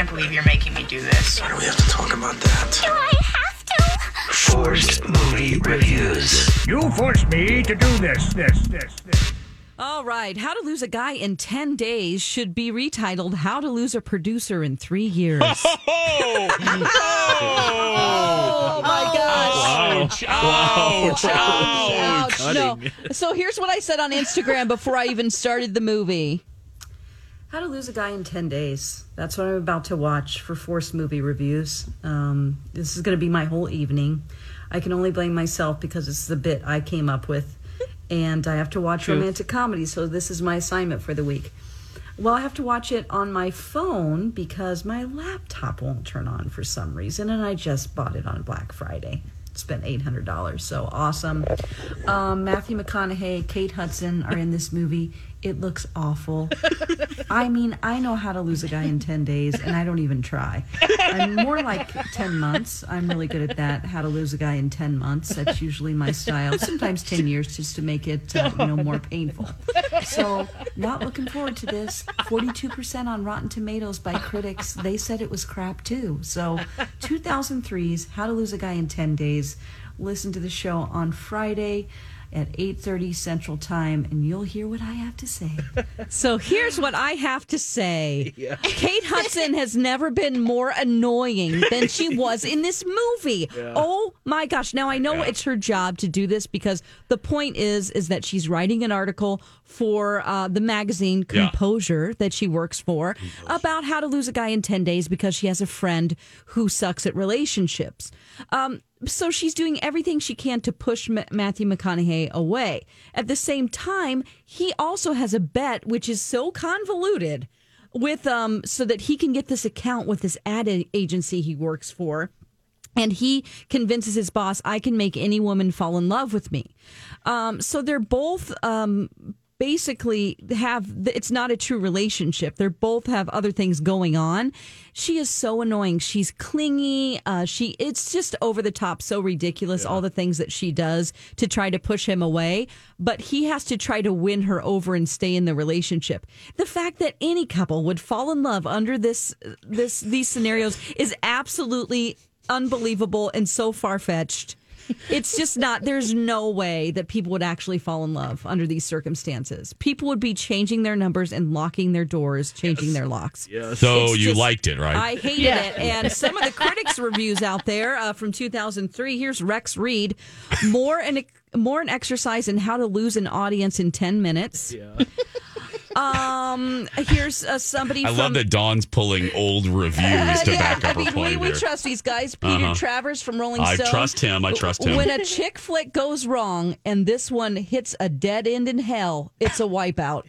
Can't believe you're making me do this. Why do we have to talk about that? Do I have to? Forced movie reviews. You forced me to do this, this, this, this. All right. How to Lose a Guy in 10 Days should be retitled How to Lose a Producer in Three Years. Oh, oh, my gosh. Ouch! Ouch! Ouch! Ouch. No. So here's what I said on Instagram before I even started the movie. How to Lose a Guy in 10 Days. That's what I'm about to watch for Forced Movie Reviews. Um, this is going to be my whole evening. I can only blame myself because it's the bit I came up with. And I have to watch romantic comedy, so this is my assignment for the week. Well, I have to watch it on my phone because my laptop won't turn on for some reason, and I just bought it on Black Friday. Spent eight hundred dollars, so awesome. Um, Matthew McConaughey, Kate Hudson are in this movie. It looks awful. I mean, I know how to lose a guy in ten days, and I don't even try. I'm more like ten months. I'm really good at that. How to lose a guy in ten months. That's usually my style. Sometimes ten years, just to make it uh, you know more painful. So, not looking forward to this. Forty-two percent on Rotten Tomatoes by critics. They said it was crap too. So, 2003's How to Lose a Guy in Ten Days. Listen to the show on Friday at 8:30 Central Time and you'll hear what I have to say. So here's what I have to say. Kate Hudson has never been more annoying than she was in this movie. Oh my gosh. Now I know it's her job to do this because the point is is that she's writing an article for uh, the magazine Yeah. Composure that she works for about how to lose a guy in 10 days because she has a friend who sucks at relationships. Um, so she's doing everything she can to push Ma- Matthew McConaughey away. At the same time, he also has a bet which is so convoluted with um so that he can get this account with this ad agency he works for and he convinces his boss i can make any woman fall in love with me um, so they're both um, basically have it's not a true relationship. They're both have other things going on. She is so annoying. She's clingy uh, she it's just over the top so ridiculous all the things that she does to try to push him away. But he has to try to win her over and stay in the relationship. The fact that any couple would fall in love under this this these scenarios is absolutely unbelievable and so far-fetched it's just not there's no way that people would actually fall in love under these circumstances people would be changing their numbers and locking their doors changing their locks So It's you just- liked it, right? I hated it. And some of the critics' reviews out there uh, from 2003. Here's Rex Reed. More an more an exercise in how to lose an audience in 10 minutes. Um, here's uh, somebody I from love that Dawn's pulling old reviews to yeah, back up I mean, her point we, we here. trust these guys. Peter Uh-huh. Travers from Rolling Stone. I Stone. trust him. I trust him. When a chick flick goes wrong and this one hits a dead end in hell, it's a wipeout.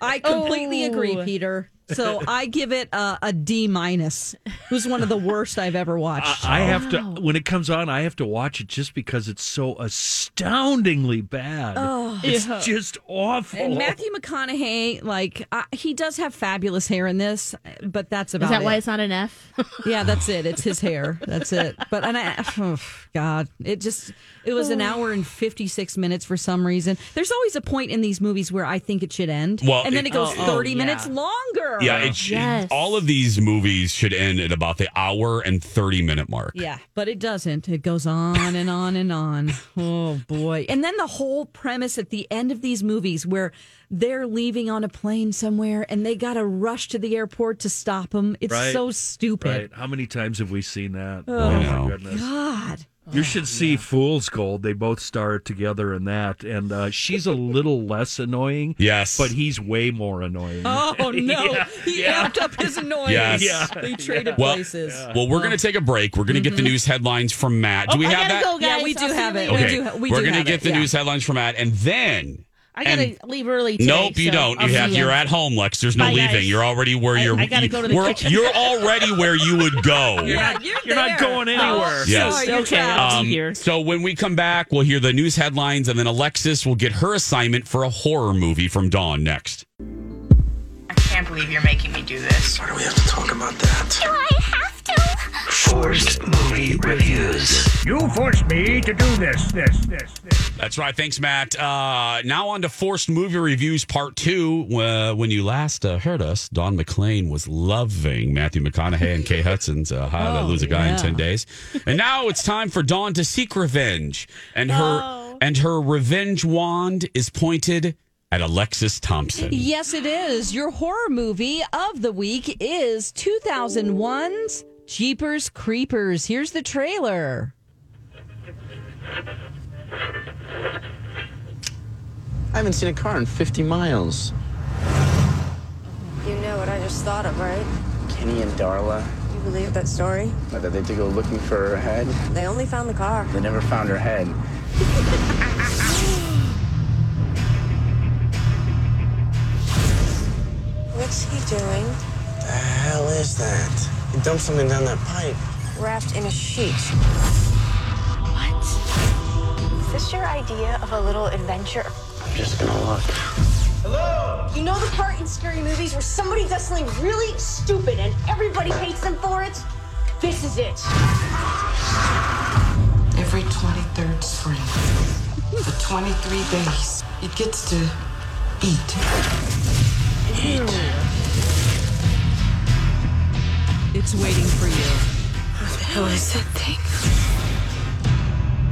I completely agree, Oh. Peter. So I give it a, a D minus. It was one of the worst I've ever watched. I have to when it comes on. I have to watch it just because it's so astoundingly bad. it's just awful. and Matthew McConaughey, like uh, he does have fabulous hair in this, but that's about Is that it. why it's not an F? Yeah, that's it. It's his hair. That's it. But and I, oh, God, it just it was an hour and fifty six minutes for some reason. There's always a point in these movies where I think it should end, Well, and then it- it goes Oh, oh, thirty yeah. minutes longer. Yeah, it should, Yes. all of these movies should end at about the hour and 30 minute mark. Yeah, but it doesn't. It goes on and on and on. Oh boy. And then the whole premise at the end of these movies where they're leaving on a plane somewhere and they got to rush to the airport to stop them. It's Right. so stupid. Right. How many times have we seen that? Oh, oh, I Oh, know. my goodness. God. You should see Fool's Gold. They both star together in that. And uh, she's a little less annoying. Yes. But he's way more annoying. Oh no. Yeah, he yeah. amped up his annoyance. Yes. Yeah. They traded Well, places. well, we're going to take a break. We're going to get the news headlines from Matt. Do we Oh, I have gotta that? go, guys. Yeah, we do I'll have it. later. We Okay, do ha- we we're gonna get it, the yeah. news headlines from Matt, and then I gotta And- leave early today. Nope, you so don't. I'll you have. You. are at home, Lex. There's no Bye, leaving. guys. You're already where I- you're. I gotta you, go to the we're- kitchen. You're already where you would go. Yeah, you're, You're not going anywhere. Oh, Yes. sorry, Okay, Um, so when we come back, we'll hear the news headlines, and then Alexis will get her assignment for a horror movie from Dawn next. I can't believe you're making me do this. Why do we have to talk about that? Do I have to? Forced movie reviews. You forced me to do this, this, this, this. That's right. Thanks, Matt. Uh, now on to Forced Movie Reviews Part 2. Uh, when you last uh, heard us, Dawn McLean was loving Matthew McConaughey and Kate Hudson's uh, How to Oh, Lose a Guy in 10 Days. And now it's time for Dawn to seek revenge. And her, Oh. and her revenge wand is pointed at Alexis Thompson. Yes, it is. Your horror movie of the week is 2001's Jeepers Creepers. Here's the trailer. I haven't seen a car in 50 miles. You know what I just thought of, right? Kenny and Darla, You believe that story? that they had to go looking for her head. They only found the car. They never found her head. What's he doing? The hell is that? He dumped something down that pipe. Wrapped in a sheet. What? Is this your idea of a little adventure? I'm just gonna look. Hello? You know the part in scary movies where somebody does something really stupid and everybody hates them for it? This is it. Every 23rd spring, for 23 days, it gets to eat. It's waiting for you. What the hell is that thing?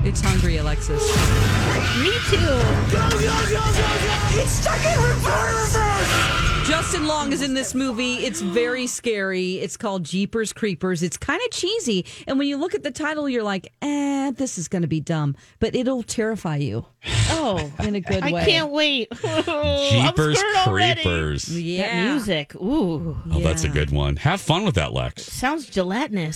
It's hungry, Alexis. Me too. It's stuck in reverse! Justin Long is in this movie. It's very scary. It's called Jeepers Creepers. It's kind of cheesy. And when you look at the title, you're like, eh, this is going to be dumb. But it'll terrify you Oh, in a good way. I can't wait. I'm Jeepers scared already. Creepers. Yeah. That music. Ooh. Oh, that's a good one. Have fun with that, Lex. Sounds gelatinous.